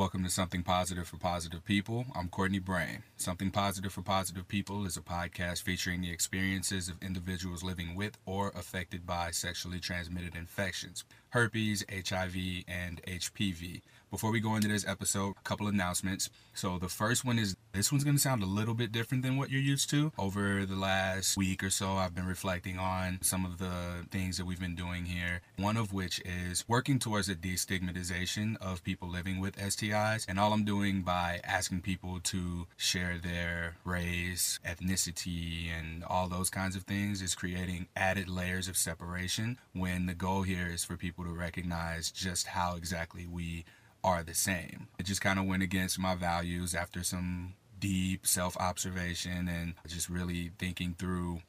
Welcome to Something Positive for Positive People. I'm Courtney Brain. Something Positive for Positive People is a podcast featuring the experiences of individuals living with or affected by sexually transmitted infections, herpes, HIV, and HPV. Before we go into this episode, a couple announcements. So the first one is this one's going to sound a little bit different than what you're used to. Over the last week or so, I've been reflecting on some of the things that we've been doing here. One of which is working towards a destigmatization of people living with STIs. And all I'm doing by asking people to share their race, ethnicity, and all those kinds of things is creating added layers of separation when the goal here is for people to recognize just how exactly we are the same. It just kind of went against my values after some deep self observation and just really thinking through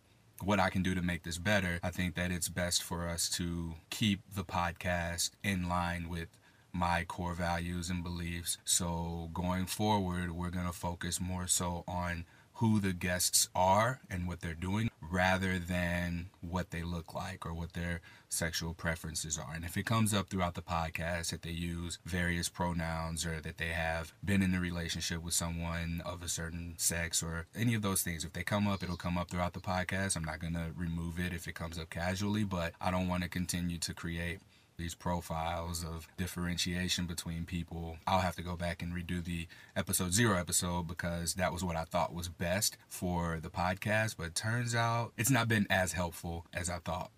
what I can do to make this better. I think that it's best for us to keep the podcast in line with my core values and beliefs. So going forward, we're going to focus more so on who the guests are and what they're doing rather than what they look like or what their sexual preferences are. And if it comes up throughout the podcast that they use various pronouns or that they have been in a relationship with someone of a certain sex or any of those things, if they come up, it'll come up throughout the podcast. I'm not going to remove it if it comes up casually, but I don't want to continue to create these profiles of differentiation between people. I'll have to go back and redo the episode zero episode because that was what I thought was best for the podcast. But turns out it's not been as helpful as I thought.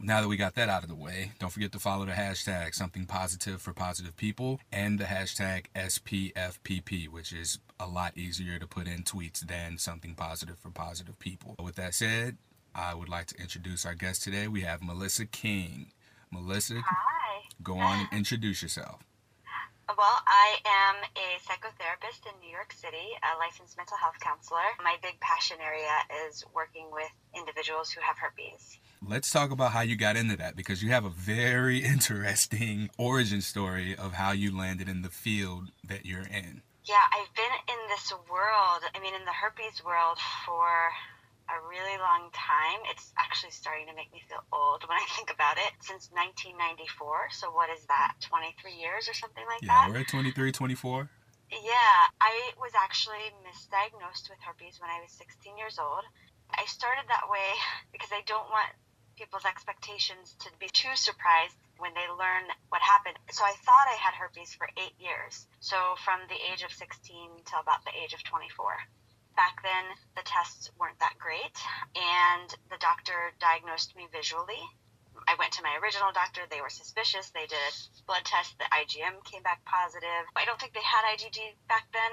Now that we got that out of the way, don't forget to follow the hashtag something positive for positive people and the hashtag SPFPP, which is a lot easier to put in tweets than something positive for positive people. With that said, I would like to introduce our guest today. We have Melissa King. Melissa, Hi. go on and introduce yourself. Well, I am a psychotherapist in New York City, a licensed mental health counselor. My big passion area is working with individuals who have herpes. Let's talk about how you got into that because you have a very interesting origin story of how you landed in the field that you're in. Yeah, I've been in this world, I mean, in the herpes world for a really long time. It's actually starting to make me feel old when I think about it. Since 1994. So what is that? 23 years or something like Yeah, that? we're at 23, 24. Yeah, I was actually misdiagnosed with herpes when I was 16 years old. I started that way because I don't want people's expectations to be too surprised when they learn what happened. So I thought I had herpes for eight years. So from the age of 16 till about the age of 24. Back then, the tests weren't that great, and the doctor diagnosed me visually. I went to my original doctor. They were suspicious. They did blood test. The IgM came back positive. I don't think they had IgG back then.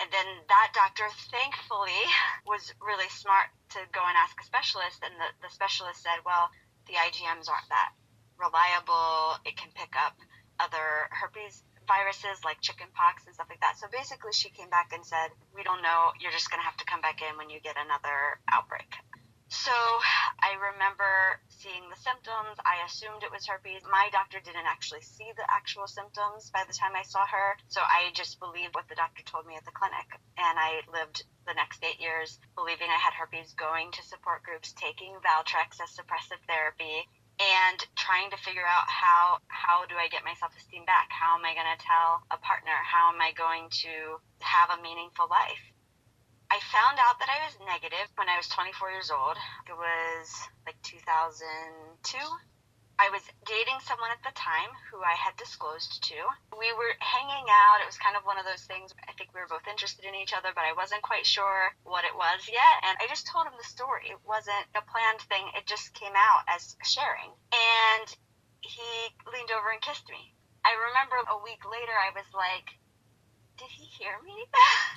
And then that doctor, thankfully, was really smart to go and ask a specialist. And the, the specialist said, well, the IgMs aren't that reliable. It can pick up other herpes viruses like chickenpox and stuff like that. So basically, she came back and said, We don't know. You're just going to have to come back in when you get another outbreak. So I remember seeing the symptoms. I assumed it was herpes. My doctor didn't actually see the actual symptoms by the time I saw her. So I just believed what the doctor told me at the clinic. And I lived the next eight years believing I had herpes, going to support groups, taking Valtrex as suppressive therapy, and trying to figure out how how do I get my self esteem back? How am I going to tell a partner? How am I going to have a meaningful life? I found out that I was negative when I was 24 years old. It was like 2002. I was dating someone at the time who I had disclosed to. We were hanging out. It was kind of one of those things. I think we were both interested in each other, but I wasn't quite sure what it was yet. And I just told him the story. It wasn't a planned thing, it just came out as sharing. And he leaned over and kissed me. I remember a week later, I was like, did he hear me?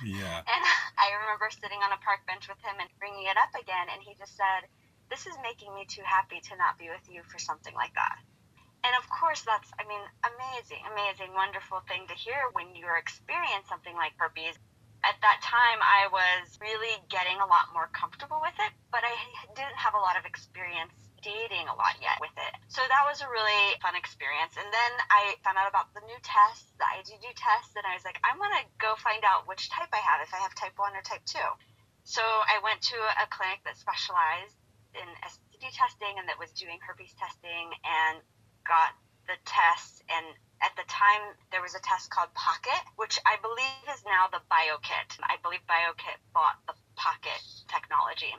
Yeah. And I remember sitting on a park bench with him and bringing it up again, and he just said, This is making me too happy to not be with you for something like that. And of course, that's, I mean, amazing, amazing, wonderful thing to hear when you're experiencing something like herpes. At that time, I was really getting a lot more comfortable with it, but I didn't have a lot of experience dating a lot yet with it. So that was a really fun experience. And then I found out about the new test, the IgG test, and I was like, I'm going to go find out which type I have, if I have type 1 or type 2. So I went to a clinic that specialized in STD testing and that was doing herpes testing and got the test and At the time, there was a test called POCkit, which I believe is now the BioKit. I believe BioKit bought the POCkit technology.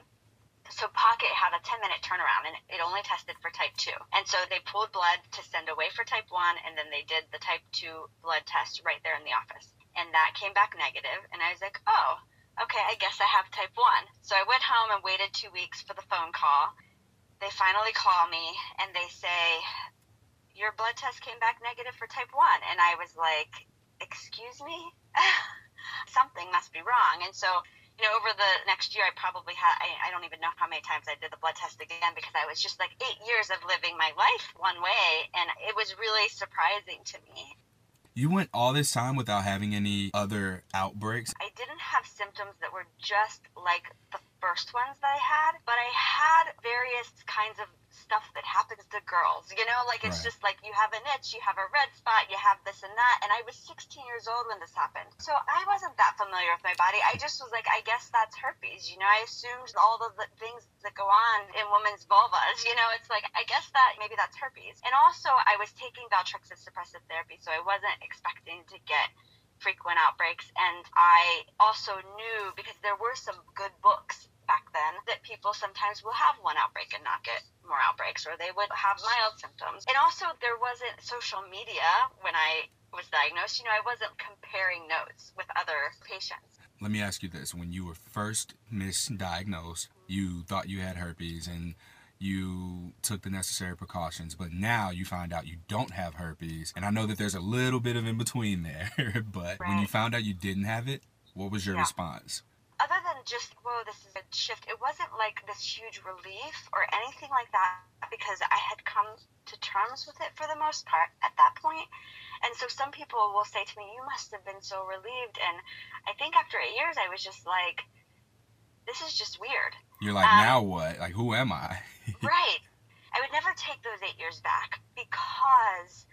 So POCkit had a 10 minute turnaround and it only tested for type 2. And so they pulled blood to send away for type 1 and then they did the type 2 blood test right there in the office. And that came back negative and I was like, "Oh, okay, I guess I have type 1." So I went home and waited 2 weeks for the phone call. They finally call me and they say, "Your blood test came back negative for type 1." And I was like, "Excuse me?" Something must be wrong. And so you know, over the next year, I probably had, I, I don't even know how many times I did the blood test again because I was just like eight years of living my life one way. And it was really surprising to me. You went all this time without having any other outbreaks? I symptoms that were just like the first ones that I had, but I had various kinds of stuff that happens to girls. You know, like it's right. just like you have an itch, you have a red spot, you have this and that. And I was 16 years old when this happened. So I wasn't that familiar with my body. I just was like, I guess that's herpes. You know, I assumed all of the things that go on in women's vulvas. You know, it's like, I guess that maybe that's herpes. And also, I was taking Valtrexa suppressive therapy, so I wasn't expecting to get frequent outbreaks. And I also knew because there were some good books back then that people sometimes will have one outbreak and not get more outbreaks, or they would have mild symptoms. And also, there wasn't social media when I was diagnosed. You know, I wasn't comparing notes with other patients. Let me ask you this: When you were first misdiagnosed, you thought you had herpes, and you took the necessary precautions, but now you find out you don't have herpes. And I know that there's a little bit of in between there, but right. when you found out you didn't have it, what was your yeah. response? other than just, whoa, this is a shift, it wasn't like this huge relief or anything like that because I had come to terms with it for the most part at that point. And so some people will say to me, you must have been so relieved. And I think after eight years, I was just like, this is just weird. You're like, um, now what? Like, who am I? right. I would never take those eight years back because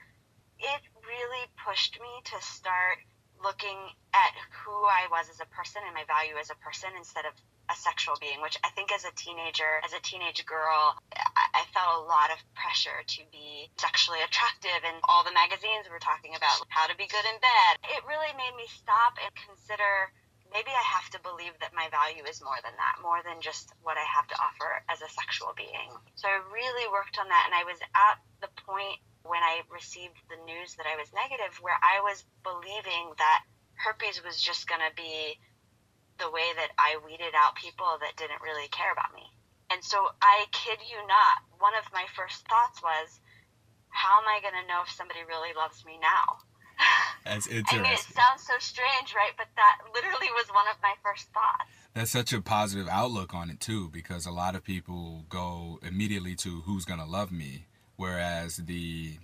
it really pushed me to start looking at who I was as a person and my value as a person instead of a sexual being, which I think as a teenager, as a teenage girl, I, I felt a lot of pressure to be sexually attractive, and all the magazines were talking about how to be good in bed. It really made me stop and consider maybe I have to believe that my value is more than that, more than just what I have to offer as a sexual being. So I really worked on that, and I was at the point when I received the news that I was negative, where I was believing that herpes was just going to be the way that I weeded out people that didn't really care about me. And so I kid you not, one of my first thoughts was, how am I going to know if somebody really loves me now? That's interesting. I mean, it sounds so strange, right? But that literally was one of my first thoughts. That's such a positive outlook on it, too, because a lot of people go immediately to who's going to love me Whereas the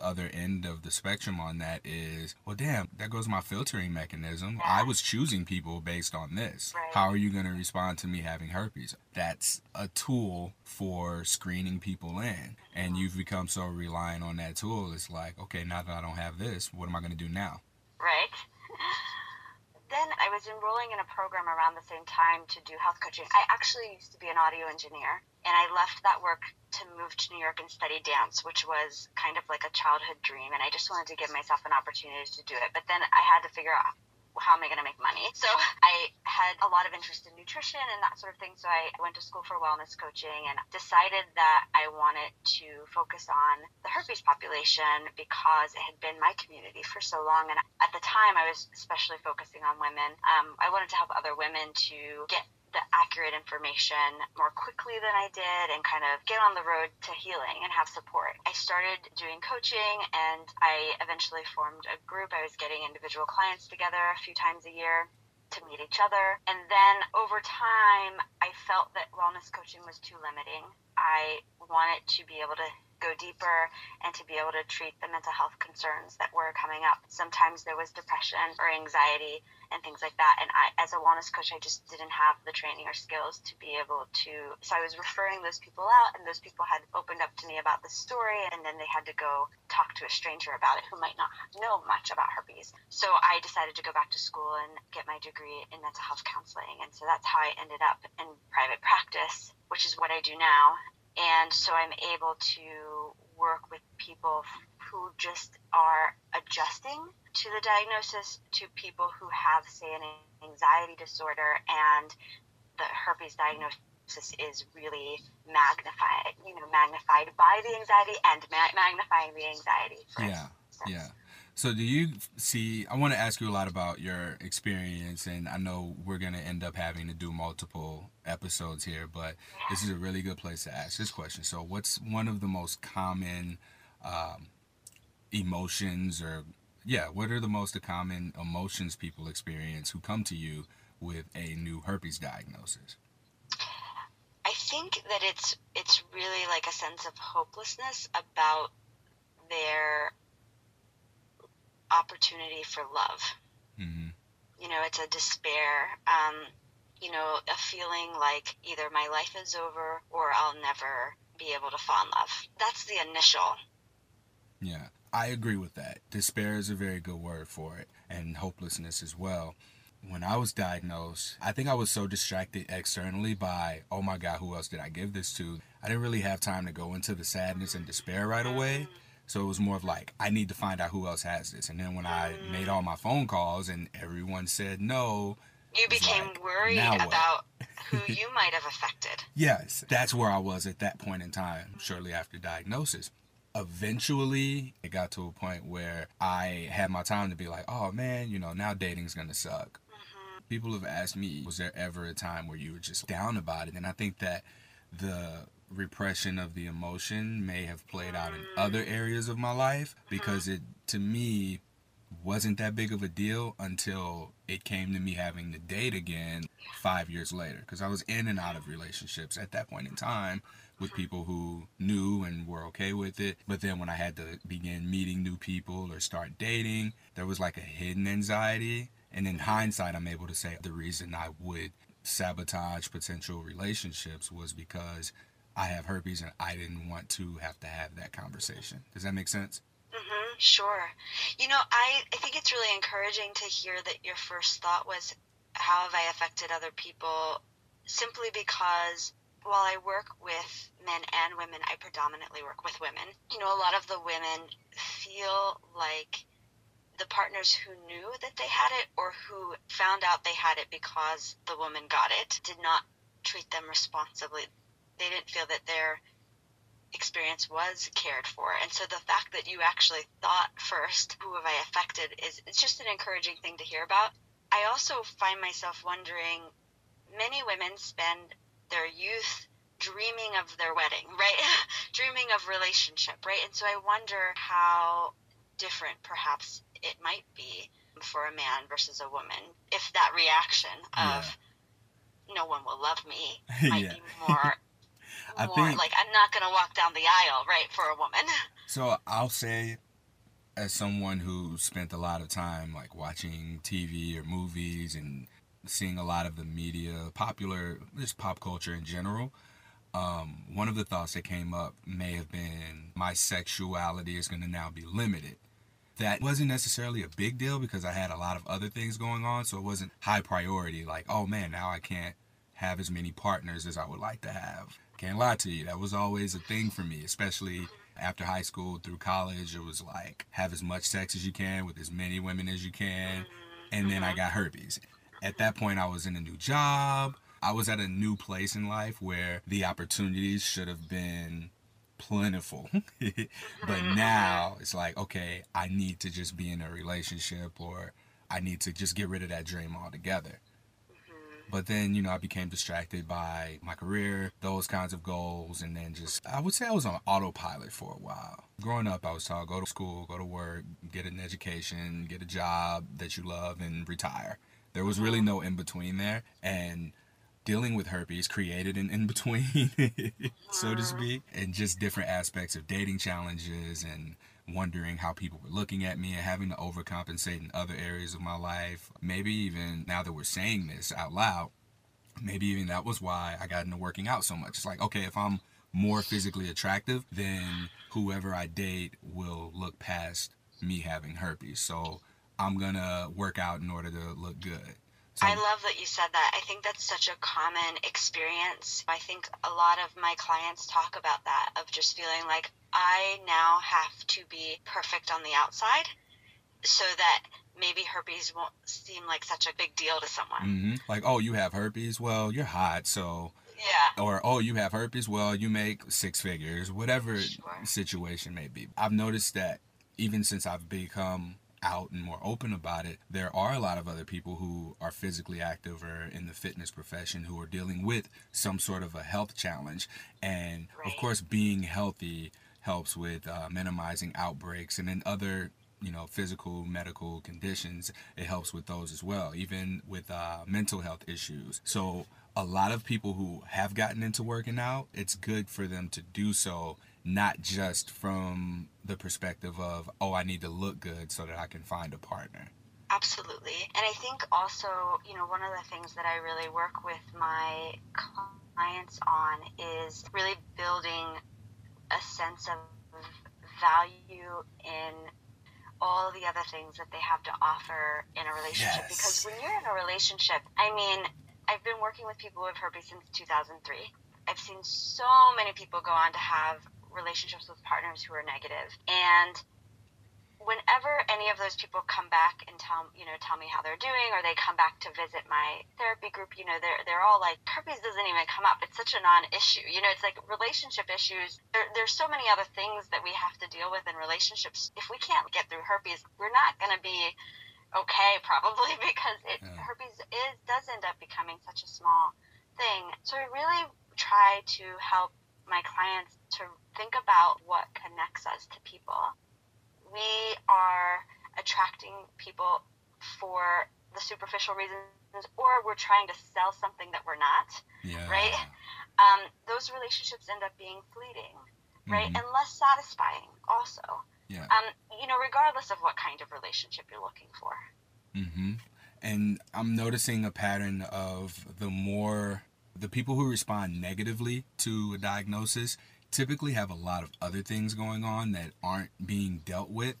other end of the spectrum on that is, well, damn, that goes my filtering mechanism. I was choosing people based on this. How are you going to respond to me having herpes? That's a tool for screening people in. And you've become so reliant on that tool. It's like, okay, now that I don't have this, what am I going to do now? Right. then I was enrolling in a program around the same time to do health coaching. I actually used to be an audio engineer, and I left that work to move to New York and study dance, which was kind of like a childhood dream. And I just wanted to give myself an opportunity to do it. But then I had to figure out how am I going to make money? So I had a lot of interest in nutrition and that sort of thing. So I went to school for wellness coaching and decided that I wanted to focus on the herpes population because it had been my community for so long. And at the time, I was especially focusing on women. Um, I wanted to help other women to get the accurate information more quickly than I did and kind of get on the road to healing and have support. I started doing coaching and I eventually formed a group. I was getting individual clients together a few times a year to meet each other. And then over time, I felt that wellness coaching was too limiting. I wanted to be able to go deeper and to be able to treat the mental health concerns that were coming up. Sometimes there was depression or anxiety and things like that. And I, as a wellness coach, I just didn't have the training or skills to be able to. So I was referring those people out, and those people had opened up to me about the story, and then they had to go talk to a stranger about it who might not know much about herpes. So I decided to go back to school and get my degree in mental health counseling. And so that's how I ended up in private practice, which is what I do now. And so I'm able to work with people who just are adjusting to the diagnosis to people who have, say, an anxiety disorder and the herpes diagnosis is really magnified, you know, magnified by the anxiety and ma- magnifying the anxiety. yeah, instance. yeah. So, do you see? I want to ask you a lot about your experience, and I know we're going to end up having to do multiple episodes here, but this is a really good place to ask this question. So, what's one of the most common um, emotions, or yeah, what are the most common emotions people experience who come to you with a new herpes diagnosis? I think that it's it's really like a sense of hopelessness about their opportunity for love. Mm-hmm. You know, it's a despair. Um, you know, a feeling like either my life is over or I'll never be able to fall in love. That's the initial. Yeah, I agree with that. Despair is a very good word for it, and hopelessness as well. When I was diagnosed, I think I was so distracted externally by, oh my God, who else did I give this to? I didn't really have time to go into the sadness and despair right away. Mm-hmm so it was more of like, I need to find out who else has this. And then when I made all my phone calls and everyone said no, you became like, worried about who you might have affected. Yes, that's where I was at that point in time, shortly after diagnosis. Eventually, it got to a point where I had my time to be like, oh man, you know, now dating's gonna suck. Mm-hmm. People have asked me, was there ever a time where you were just down about it? And I think that the repression of the emotion may have played out in other areas of my life because it to me wasn't that big of a deal until it came to me having to date again five years later because I was in and out of relationships at that point in time with people who knew and were okay with it. But then when I had to begin meeting new people or start dating, there was like a hidden anxiety. And in hindsight, I'm able to say the reason I would sabotage potential relationships was because I have herpes and I didn't want to have to have that conversation. Does that make sense? Mm-hmm, sure. You know, I, I think it's really encouraging to hear that your first thought was, how have I affected other people? Simply because while I work with men and women, I predominantly work with women. You know, a lot of the women feel like the partners who knew that they had it or who found out they had it because the woman got it did not treat them responsibly they didn't feel that their experience was cared for. And so the fact that you actually thought first, who have I affected, is it's just an encouraging thing to hear about. I also find myself wondering many women spend their youth dreaming of their wedding, right? dreaming of relationship, right? And so I wonder how different perhaps it might be for a man versus a woman if that reaction of yeah. no one will love me might yeah. be more I more. think like I'm not gonna walk down the aisle, right, for a woman. So I'll say, as someone who spent a lot of time like watching TV or movies and seeing a lot of the media, popular just pop culture in general. Um, one of the thoughts that came up may have been my sexuality is going to now be limited. That wasn't necessarily a big deal because I had a lot of other things going on, so it wasn't high priority. Like, oh man, now I can't have as many partners as I would like to have. Can't lie to you. That was always a thing for me, especially after high school through college. It was like have as much sex as you can with as many women as you can. And then I mm-hmm. got herpes. At that point, I was in a new job. I was at a new place in life where the opportunities should have been plentiful. Hmm. but mm-hmm. now it's like, okay, I need to just be in a relationship or I need to just get rid of that dream altogether. Mm-hmm. But then, you know, I became distracted by my career, those kinds of goals, and then just, I would say I was on autopilot for a while. Growing up, I was taught go to school, go to work, get an education, get a job that you love, and retire. There was really mm-hmm. no in between there. And dealing with herpes created an in between, so to speak, and just different aspects of dating challenges and wondering how people were looking at me and having to overcompensate in other areas of my life. Maybe even now that we're saying this out loud, maybe even that was why I got into working out so much. It's like, okay, if I'm more physically attractive, then whoever I date will look past me having herpes. So I'm gonna work out in order to look good. So, I love that you said that. I think that's such a common experience. I think a lot of my clients talk about that of just feeling like I now have to be perfect on the outside so that maybe herpes won't seem like such a big deal to someone. Mm-hmm. like, oh, you have herpes? Well, you're hot, so Yeah. or oh you have herpes well you make six figures whatever Sure. situation may be i've noticed that even since i've become out and more open about it there are a lot of other people who are physically active or in the fitness profession who are dealing with some sort of a health challenge. And of course being healthy helps with uh, minimizing outbreaks and in other you know physical medical conditions. It helps with those as well even with uh, mental health issues. So a lot of people who have gotten into working out it's good for them to do so not just from the perspective of oh i need to look good so that i can find a partner Absolutely. And I think also, you know, one of the things that I really work with my clients on is really building a sense of value in all the other things that they have to offer in a relationship. Yes. Because when you're in a relationship, I mean, I've been working with people who with herpes since 2003. I've seen so many people go on to have relationships with partners who are negative. And whenever any of those people come back and tell you know tell me how they're doing or they come back to visit my therapy group you know they're they're all like herpes doesn't even come up. It's such a non-issue. You know it's like relationship issues. There, there's so many other things that we have to deal with in relationships. If we can't get through herpes we're not going to be okay probably because it Yeah. herpes is does end up becoming such a small thing. So i really try to help my clients to think about what connects us to people we are attracting people for the superficial reasons or we're trying to sell something that we're not yeah Right? um, those relationships end up being fleeting right Mhm. and less satisfying also yeah um, you know regardless of what kind of relationship you're looking for Mm-hmm. And I'm noticing a pattern of the more the people who respond negatively to a diagnosis typically have a lot of other things going on that aren't being dealt with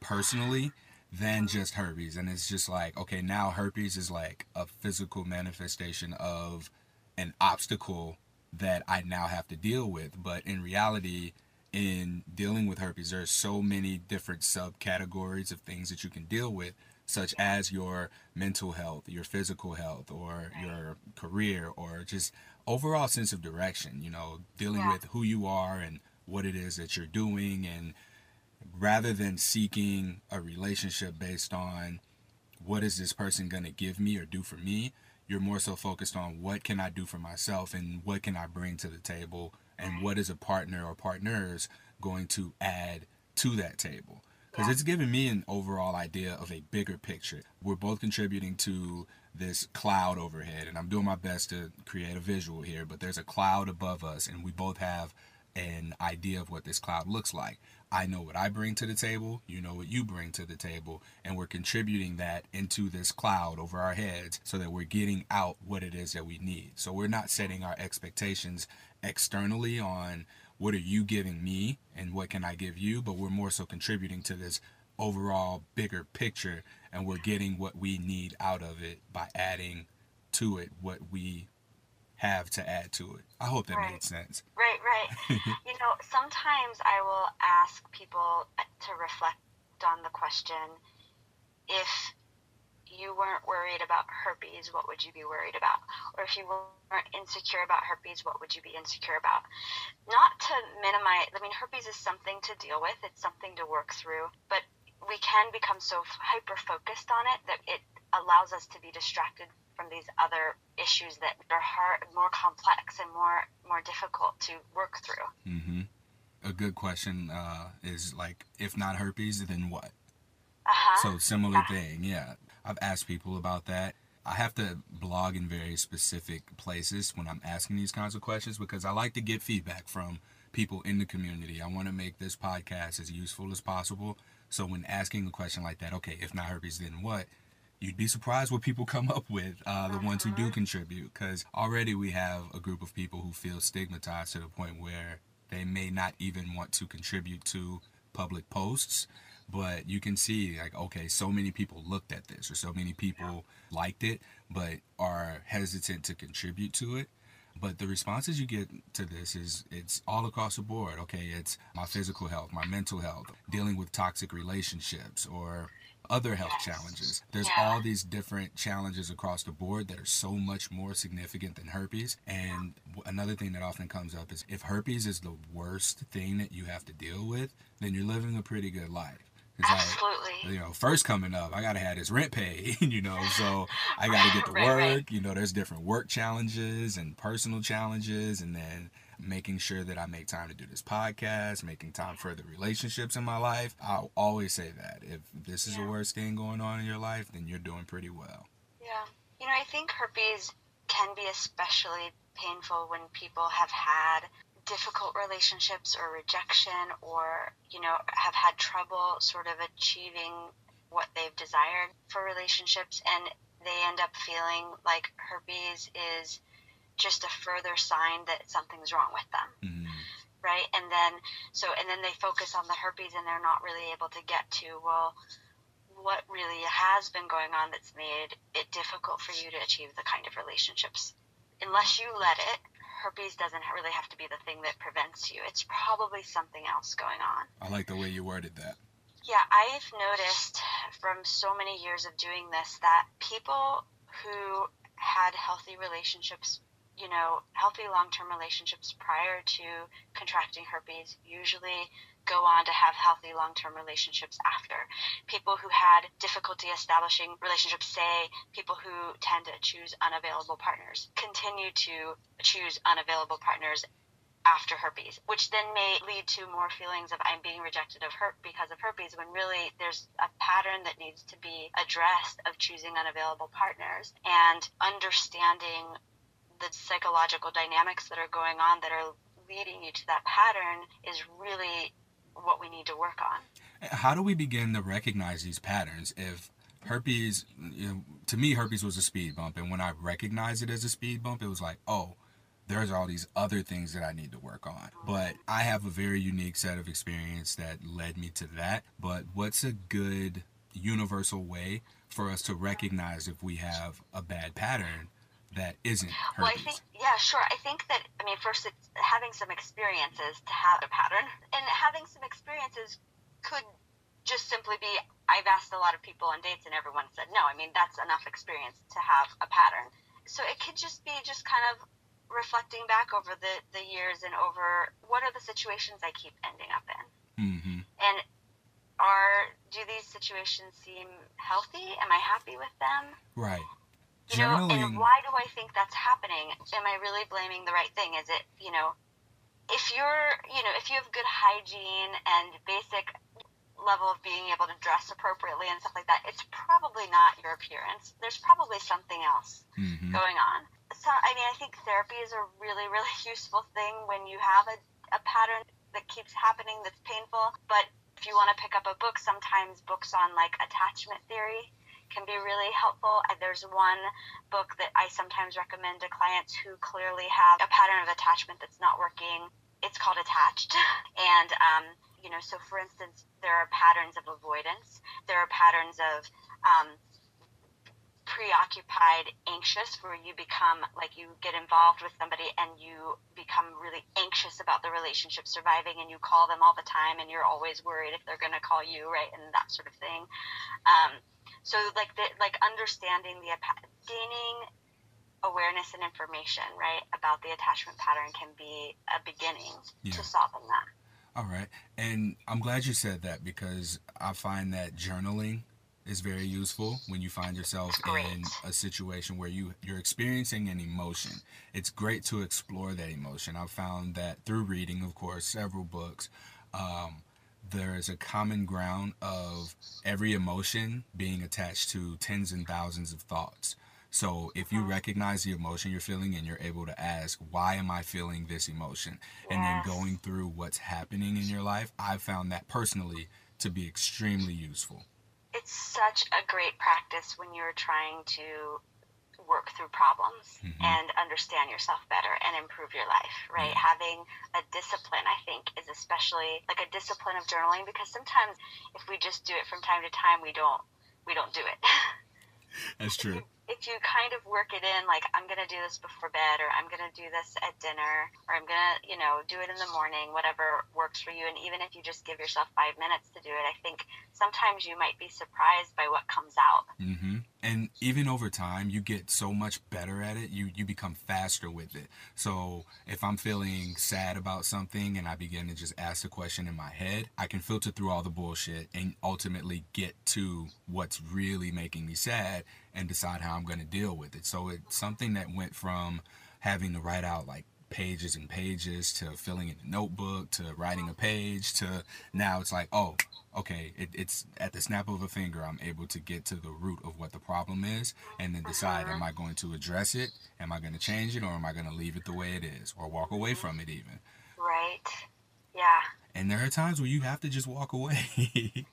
personally than just herpes. And it's just like, okay, now herpes is like a physical manifestation of an obstacle that I now have to deal with. But in reality, in dealing with herpes, there's so many different subcategories of things that you can deal with, such as your mental health, your physical health, or your career, or just overall sense of direction. You know, dealing Yeah. with who you are and what it is that you're doing, and rather than seeking a relationship based on what is this person going to give me or do for me, you're more so focused on what can I do for myself and what can I bring to the table and what is a partner or partners going to add to that table. Because Yeah. it's giving me an overall idea of a bigger picture. We're both contributing to this cloud overhead, and I'm doing my best to create a visual here, but there's a cloud above us, and we both have an idea of what this cloud looks like. I know what I bring to the table, you know what you bring to the table, and we're contributing that into this cloud over our heads so that we're getting out what it is that we need. So we're not setting our expectations externally on what are you giving me and what can I give you, but we're more so contributing to this overall bigger picture and we're getting what we need out of it by adding to it what we have to add to it. I hope that Right. made sense. Right, right. you know, sometimes I will ask people to reflect on the question if you weren't worried about herpes, what would you be worried about? Or if you weren't insecure about herpes, what would you be insecure about? Not to minimize, I mean, herpes is something to deal with, it's something to work through, but we can become so hyper focused on it that it allows us to be distracted from these other issues that are hard, more complex and more more difficult to work through. Mm-hmm. A good question uh, is like, if not herpes, then what? Uh-huh. So similar Yeah. thing, yeah. I've asked people about that. I have to blog in very specific places when I'm asking these kinds of questions because I like to get feedback from people in the community. I want to make this podcast as useful as possible. So when asking a question like that, okay, if not herpes, then what? You'd be surprised what people come up with, uh, the ones who do contribute, because already we have a group of people who feel stigmatized to the point where they may not even want to contribute to public posts but you can see like okay so many people looked at this or so many people liked it but are hesitant to contribute to it but the responses you get to this is it's all across the board okay it's my physical health my mental health dealing with toxic relationships or other health Yes. challenges there's Yeah. all these different challenges across the board that are so much more significant than herpes and w- another thing that often comes up is if herpes is the worst thing that you have to deal with then you're living a pretty good life Absolutely. you know, first coming up, I gotta have this rent paid, you know, so I gotta get to Right, work. right. You know, there's different work challenges and personal challenges, and then making sure that I make time to do this podcast, making time for the relationships in my life. I'll always say that if this is the worst thing going on in your life, then you're doing pretty well. Yeah. You know, I think herpes can be especially painful when people have had difficult relationships or rejection or, you know, have had trouble sort of achieving what they've desired for relationships and they end up feeling like herpes is just a further sign that something's wrong with them Mhm. right and then so and then they focus on the herpes and they're not really able to get to well what really has been going on that's made it difficult for you to achieve the kind of relationships unless you let it herpes doesn't really have to be the thing that prevents you it's probably something else going on I like the way you worded that. yeah, I've noticed from so many years of doing this that people who had healthy relationships, you know, healthy long term relationships prior to contracting herpes usually go on to have healthy long term relationships after. People who had difficulty establishing relationships, say people who tend to choose unavailable partners, continue to choose unavailable partners after herpes, which then may lead to more feelings of I'm being rejected of her because of herpes when really there's a pattern that needs to be addressed of choosing unavailable partners and understanding the psychological dynamics that are going on that are leading you to that pattern is really what we need to work on. How do we begin to recognize these patterns if herpes, you know, to me, herpes was a speed bump. And when I recognized it as a speed bump, it was like, oh, there's all these other things that I need to work on. But I have a very unique set of experience that led me to that. But what's a good universal way for us to recognize if we have a bad pattern that isn't Well, I think, yeah, sure. I think that, I mean, first, it's having some experiences to have a pattern. And having some experiences could just simply be I've asked a lot of people on dates and everyone said no. I mean, that's enough experience to have a pattern. So it could just be just kind of reflecting back over the, the years and over what are the situations I keep ending up in. mm-hmm. And are, do these situations seem healthy? Am I happy with them? Right. You know, and why do I think that's happening? Am I really blaming the right thing? Is it, you know, if you're, you know, if you have good hygiene and basic level of being able to dress appropriately and stuff like that, it's probably not your appearance. There's probably something else hmm going on. So, I mean, I think therapy is a really, really useful thing when you have a, a pattern that keeps happening that's painful. But if you want to pick up a book, sometimes books on like attachment theory can be really helpful. There's one book that I sometimes recommend to clients who clearly have a pattern of attachment that's not working. It's called attached. And, um, you know, so for instance, there are patterns of avoidance, there are patterns of, um, preoccupied anxious where you become like you get involved with somebody and you become really anxious about the relationship surviving and you call them all the time and you're always worried if they're going to call you right and that sort of thing um, so like the like understanding the gaining awareness and information right about the attachment pattern can be a beginning Yeah. to solving that All right. And I'm glad you said that because I find that journaling is very useful when you find yourself Great. in a situation where you you're experiencing an emotion. It's great to explore that emotion. I've found that through reading, of course, several books, um, there is a common ground of every emotion being attached to tens and thousands of thoughts. So if you uh-huh. recognize the emotion you're feeling and you're able to ask, why am I feeling this emotion? And then going through what's happening in your life, I've found that personally to be extremely useful. it's such a great practice when you're trying to work through problems Mhm. and understand yourself better and improve your life, right? Yeah. Having a discipline, I think, is especially like a discipline of journaling because sometimes if we just do it from time to time, we don't we don't do it. That's true. if you kind of work it in, like I'm gonna do this before bed, or I'm gonna do this at dinner, or I'm gonna, you know, do it in the morning, whatever works for you. And even if you just give yourself five minutes to do it, I think sometimes you might be surprised by what comes out. hmm And even over time, you get so much better at it. You you become faster with it. So if I'm feeling sad about something and I begin to just ask the question in my head, I can filter through all the bullshit and ultimately get to what's really making me sad and decide how I'm going to deal with it. So it's something that went from having to write out like pages and pages to filling in a notebook to writing a page to now it's like oh okay it, it's at the snap of a finger i'm able to get to the root of what the problem is and then decide am i going to address it am i going to change it or am i going to leave it the way it is or walk away from it even Right? Yeah. and there are times where you have to just walk away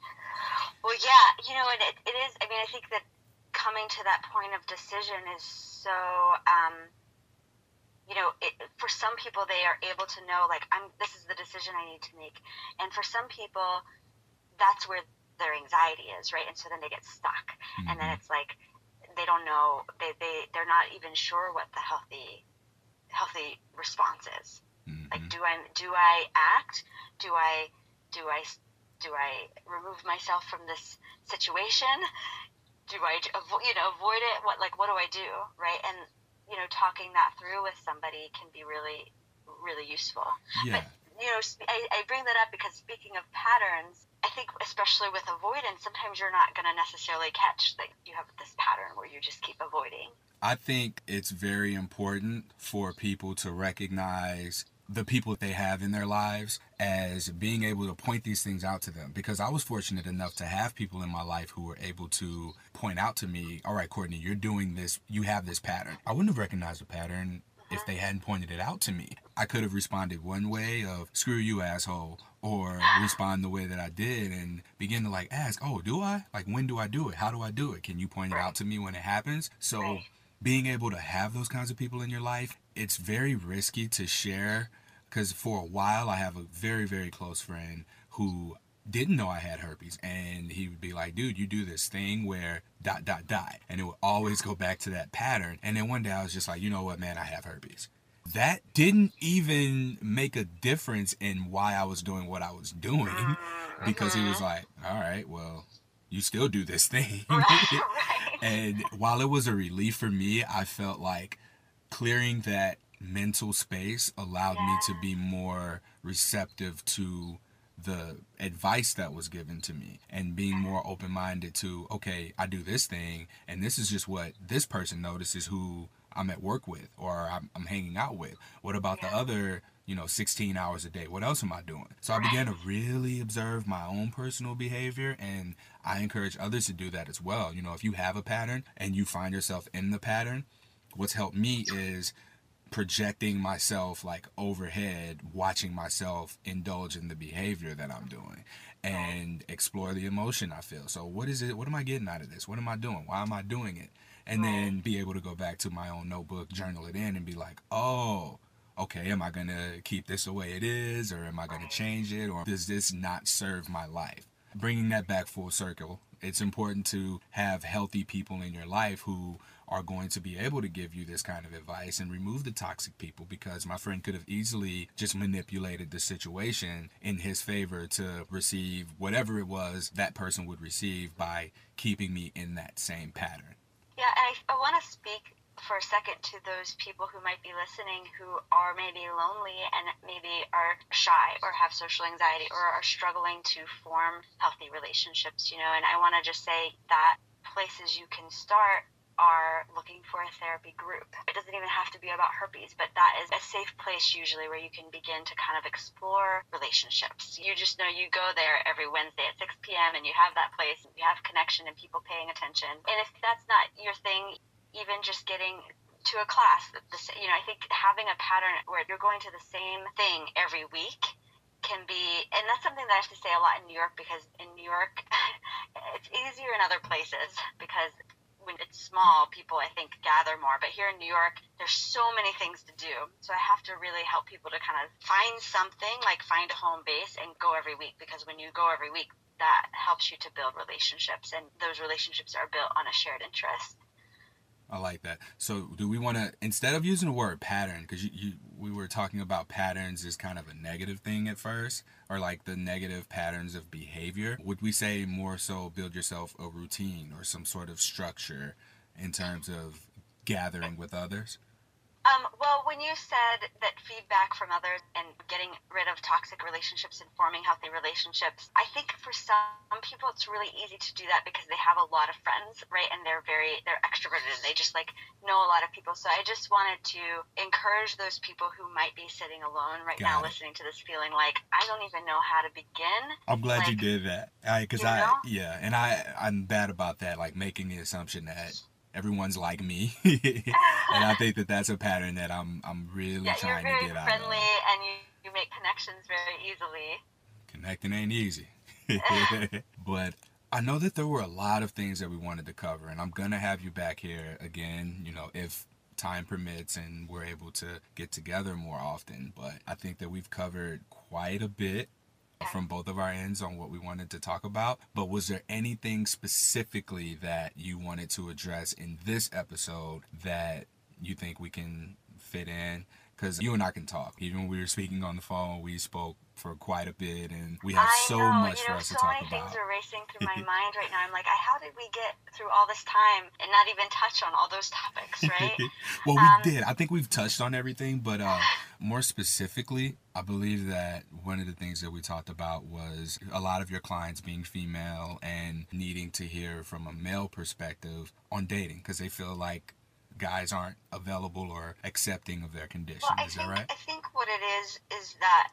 Well, yeah, you know, and it, it is. I mean, I think that coming to that point of decision is so. Um, you know, it, for some people, they are able to know, like, I'm. This is the decision I need to make, and for some people, that's where their anxiety is, right? And so then they get stuck, and then Mhm. it's like they don't know. They they they're not even sure what the healthy healthy response is. Like, Mhm. do I do I act? Do I do I do I remove myself from this situation? Do I avo- you know avoid it? What like what do I do? Right? And you know, talking that through with somebody can be really really useful. yeah You know, I, I bring that up because speaking of patterns, I think especially with avoidance, sometimes you're not going to necessarily catch that you have this pattern where you just keep avoiding. I think it's very important for people to recognize the people they have in their lives as being able to point these things out to them because I was fortunate enough to have people in my life who were able to point out to me, all right, Courtney, you're doing this, you have this pattern. I wouldn't have recognized the pattern if they hadn't pointed it out to me. I could have responded one way of screw you asshole or respond the way that I did and begin to like ask, "Oh, do I? Like when do I do it? How do I do it? Can you point it out to me when it happens?" So being able to have those kinds of people in your life, it's very risky to share because for a while I have a very very close friend who didn't know I had herpes and he would be like, dude, you do this thing where dot dot dot and it would always go back to that pattern. And then one day I was just like, you know what, man, I have herpes. That didn't even make a difference in why I was doing what I was doing because he was mm-hmm. like, all right, well, you still do this thing. And while it was a relief for me, I felt like clearing that mental space allowed me to be more receptive to the advice that was given to me and being more open minded to, okay, I do this thing, and this is just what this person notices who I'm at work with or I'm, I'm hanging out with. What about the other, you know, 16 hours a day? What else am I doing? So I began to really observe my own personal behavior, and I encourage others to do that as well. You know, if you have a pattern and you find yourself in the pattern, what's helped me is projecting myself like overhead, watching myself indulge in the behavior that I'm doing and explore the emotion I feel. So what is it? What am I getting out of this? What am I doing? Why am I doing it? And then be able to go back to my own notebook, journal it in and be like, "Oh, okay, am I going to keep this the way it is or am I going to change it or does this not serve my life?" Bringing that back full circle, it's important to have healthy people in your life who are going to be able to give you this kind of advice and remove the toxic people because my friend could have easily just manipulated the situation in his favor to receive whatever it was that person would receive by keeping me in that same pattern. Yeah, and I, I want to speak for a second to those people who might be listening who are maybe lonely and maybe are shy or have social anxiety or are struggling to form healthy relationships, you know. And I want to just say that places you can start are looking for a therapy group. It doesn't even have to be about herpes, but that is a safe place usually where you can begin to kind of explore relationships. You just know you go there every Wednesday at 6 p.m. and you have that place, you have connection and people paying attention. And if that's not your thing, even just getting to a class, you know, I think having a pattern where you're going to the same thing every week can be, and that's something that I have to say a lot in New York because in New York, it's easier in other places because when it's small, people I think gather more. But here in New York, there's so many things to do. So I have to really help people to kind of find something, like find a home base and go every week. Because when you go every week, that helps you to build relationships, and those relationships are built on a shared interest. I like that. So, do we want to instead of using the word pattern, because you, you we were talking about patterns as kind of a negative thing at first, or like the negative patterns of behavior, would we say more so build yourself a routine or some sort of structure in terms of gathering with others? Um, well, when you said that feedback from others and getting rid of toxic relationships and forming healthy relationships, I think for some people it's really easy to do that because they have a lot of friends, right? And they're very they're extroverted and they just like know a lot of people. So I just wanted to encourage those people who might be sitting alone right Got now, it. listening to this, feeling like I don't even know how to begin. I'm glad like, you did that, because I, I yeah, and I I'm bad about that, like making the assumption that everyone's like me, and I think that that's a pattern that I'm I'm really yeah, trying to get out of. friendly and you, you make connections very easily. Connecting ain't easy, but I know that there were a lot of things that we wanted to cover, and I'm gonna have you back here again. You know, if time permits and we're able to get together more often. But I think that we've covered quite a bit from both of our ends on what we wanted to talk about. But was there anything specifically that you wanted to address in this episode that you think we can fit in? Because you and I can talk. Even when we were speaking on the phone, we spoke for quite a bit, and we have I so know, much you know, for us so to talk about. So many things are racing through my mind right now. I'm like, how did we get through all this time and not even touch on all those topics, right? well, we um, did. I think we've touched on everything, but uh, more specifically, I believe that one of the things that we talked about was a lot of your clients being female and needing to hear from a male perspective on dating because they feel like guys aren't available or accepting of their condition. Well, is think, that right? I think what it is is that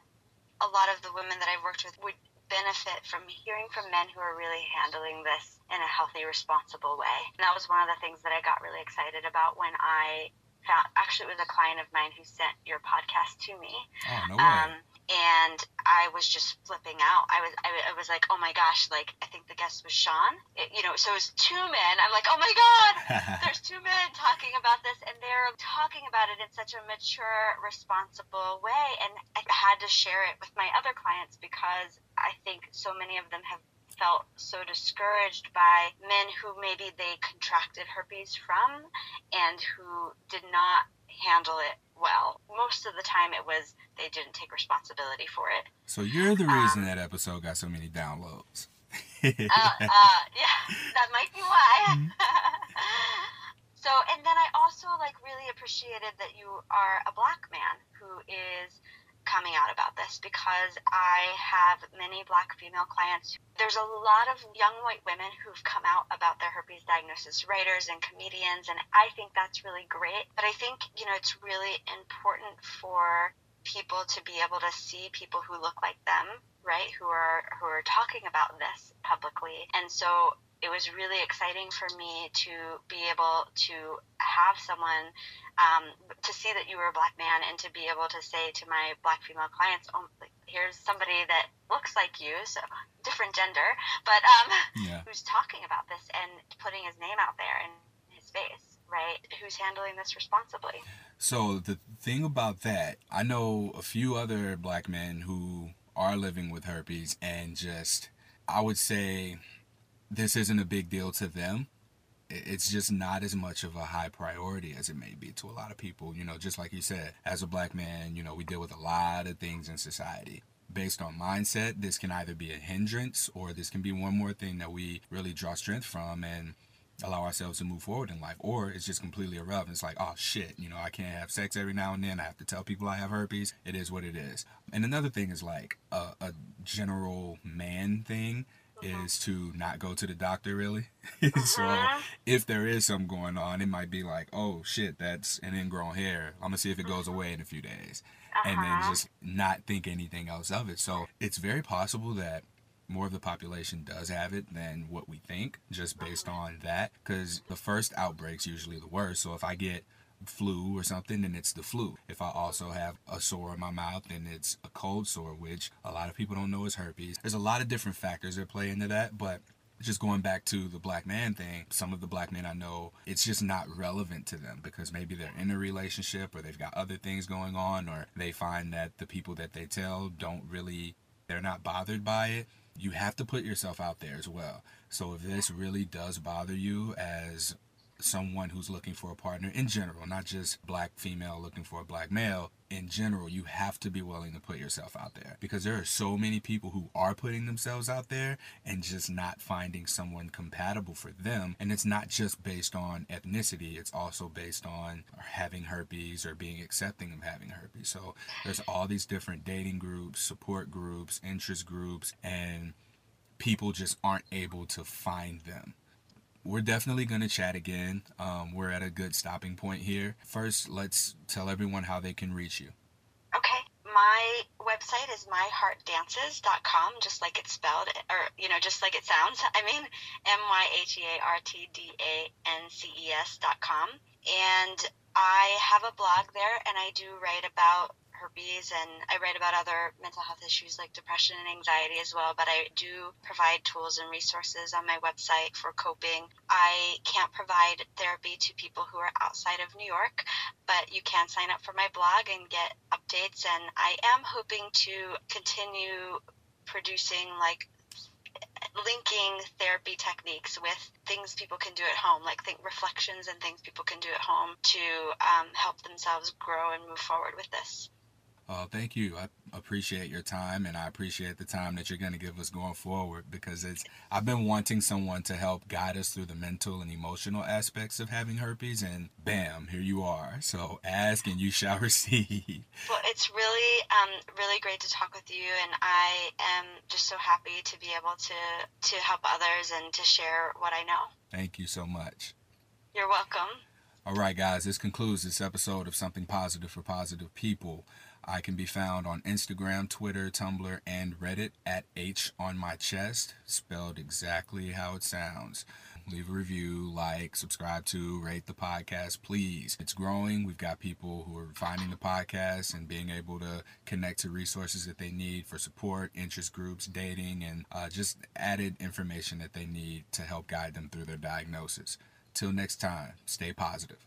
a lot of the women that I've worked with would benefit from hearing from men who are really handling this in a healthy, responsible way. And that was one of the things that I got really excited about when I found actually it was a client of mine who sent your podcast to me. Oh, no way. Um, and I was just flipping out. I was, I, I, was like, oh my gosh, like I think the guest was Sean. It, you know, so it was two men. I'm like, oh my god, there's two men talking about this, and they're talking about it in such a mature, responsible way. And I had to share it with my other clients because I think so many of them have felt so discouraged by men who maybe they contracted herpes from and who did not handle it well. Most of the time it was they didn't take responsibility for it. So you're the reason um, that episode got so many downloads. uh, uh, yeah, that might be why. Mm-hmm. so, and then I also like really appreciated that you are a black man who is coming out about this because I have many black female clients. There's a lot of young white women who've come out about their herpes diagnosis, writers and comedians, and I think that's really great. But I think, you know, it's really important for people to be able to see people who look like them, right? Who are who are talking about this publicly. And so it was really exciting for me to be able to have someone um, to see that you were a black man and to be able to say to my black female clients, oh, here's somebody that looks like you, so different gender, but um, yeah. who's talking about this and putting his name out there and his face, right? Who's handling this responsibly. So the thing about that, I know a few other black men who are living with herpes and just, I would say, this isn't a big deal to them. It's just not as much of a high priority as it may be to a lot of people. You know, just like you said, as a black man, you know, we deal with a lot of things in society. Based on mindset, this can either be a hindrance or this can be one more thing that we really draw strength from and allow ourselves to move forward in life. Or it's just completely irrelevant. It's like, oh shit, you know, I can't have sex every now and then. I have to tell people I have herpes. It is what it is. And another thing is like a, a general man thing is to not go to the doctor really. so uh-huh. if there is something going on, it might be like, oh shit, that's an ingrown hair. I'm gonna see if it goes away in a few days. Uh-huh. And then uh-huh. just not think anything else of it. So it's very possible that more of the population does have it than what we think, just based uh-huh. on that. Because the first outbreak's usually the worst. So if I get flu or something, then it's the flu. If I also have a sore in my mouth, then it's a cold sore, which a lot of people don't know is herpes. There's a lot of different factors that play into that, but just going back to the black man thing, some of the black men I know, it's just not relevant to them because maybe they're in a relationship or they've got other things going on or they find that the people that they tell don't really, they're not bothered by it. You have to put yourself out there as well. So if this really does bother you as someone who's looking for a partner in general, not just black female looking for a black male. In general, you have to be willing to put yourself out there because there are so many people who are putting themselves out there and just not finding someone compatible for them. And it's not just based on ethnicity, it's also based on having herpes or being accepting of having herpes. So there's all these different dating groups, support groups, interest groups, and people just aren't able to find them we're definitely going to chat again. Um, we're at a good stopping point here. First, let's tell everyone how they can reach you. Okay. My website is myheartdances.com, just like it's spelled, or, you know, just like it sounds. I mean, M Y H E A R T D A N C E S.com. And I have a blog there, and I do write about herpes and I write about other mental health issues like depression and anxiety as well, but I do provide tools and resources on my website for coping. I can't provide therapy to people who are outside of New York, but you can sign up for my blog and get updates and I am hoping to continue producing like linking therapy techniques with things people can do at home, like think reflections and things people can do at home to um, help themselves grow and move forward with this. Uh, thank you. I appreciate your time, and I appreciate the time that you're going to give us going forward because it's. I've been wanting someone to help guide us through the mental and emotional aspects of having herpes, and bam, here you are. So ask and you shall receive. Well, it's really, um, really great to talk with you, and I am just so happy to be able to to help others and to share what I know. Thank you so much. You're welcome. All right, guys, this concludes this episode of Something Positive for Positive People. I can be found on Instagram, Twitter, Tumblr, and Reddit at H on my chest, spelled exactly how it sounds. Leave a review, like, subscribe to, rate the podcast, please. It's growing. We've got people who are finding the podcast and being able to connect to resources that they need for support, interest groups, dating, and uh, just added information that they need to help guide them through their diagnosis. Till next time, stay positive.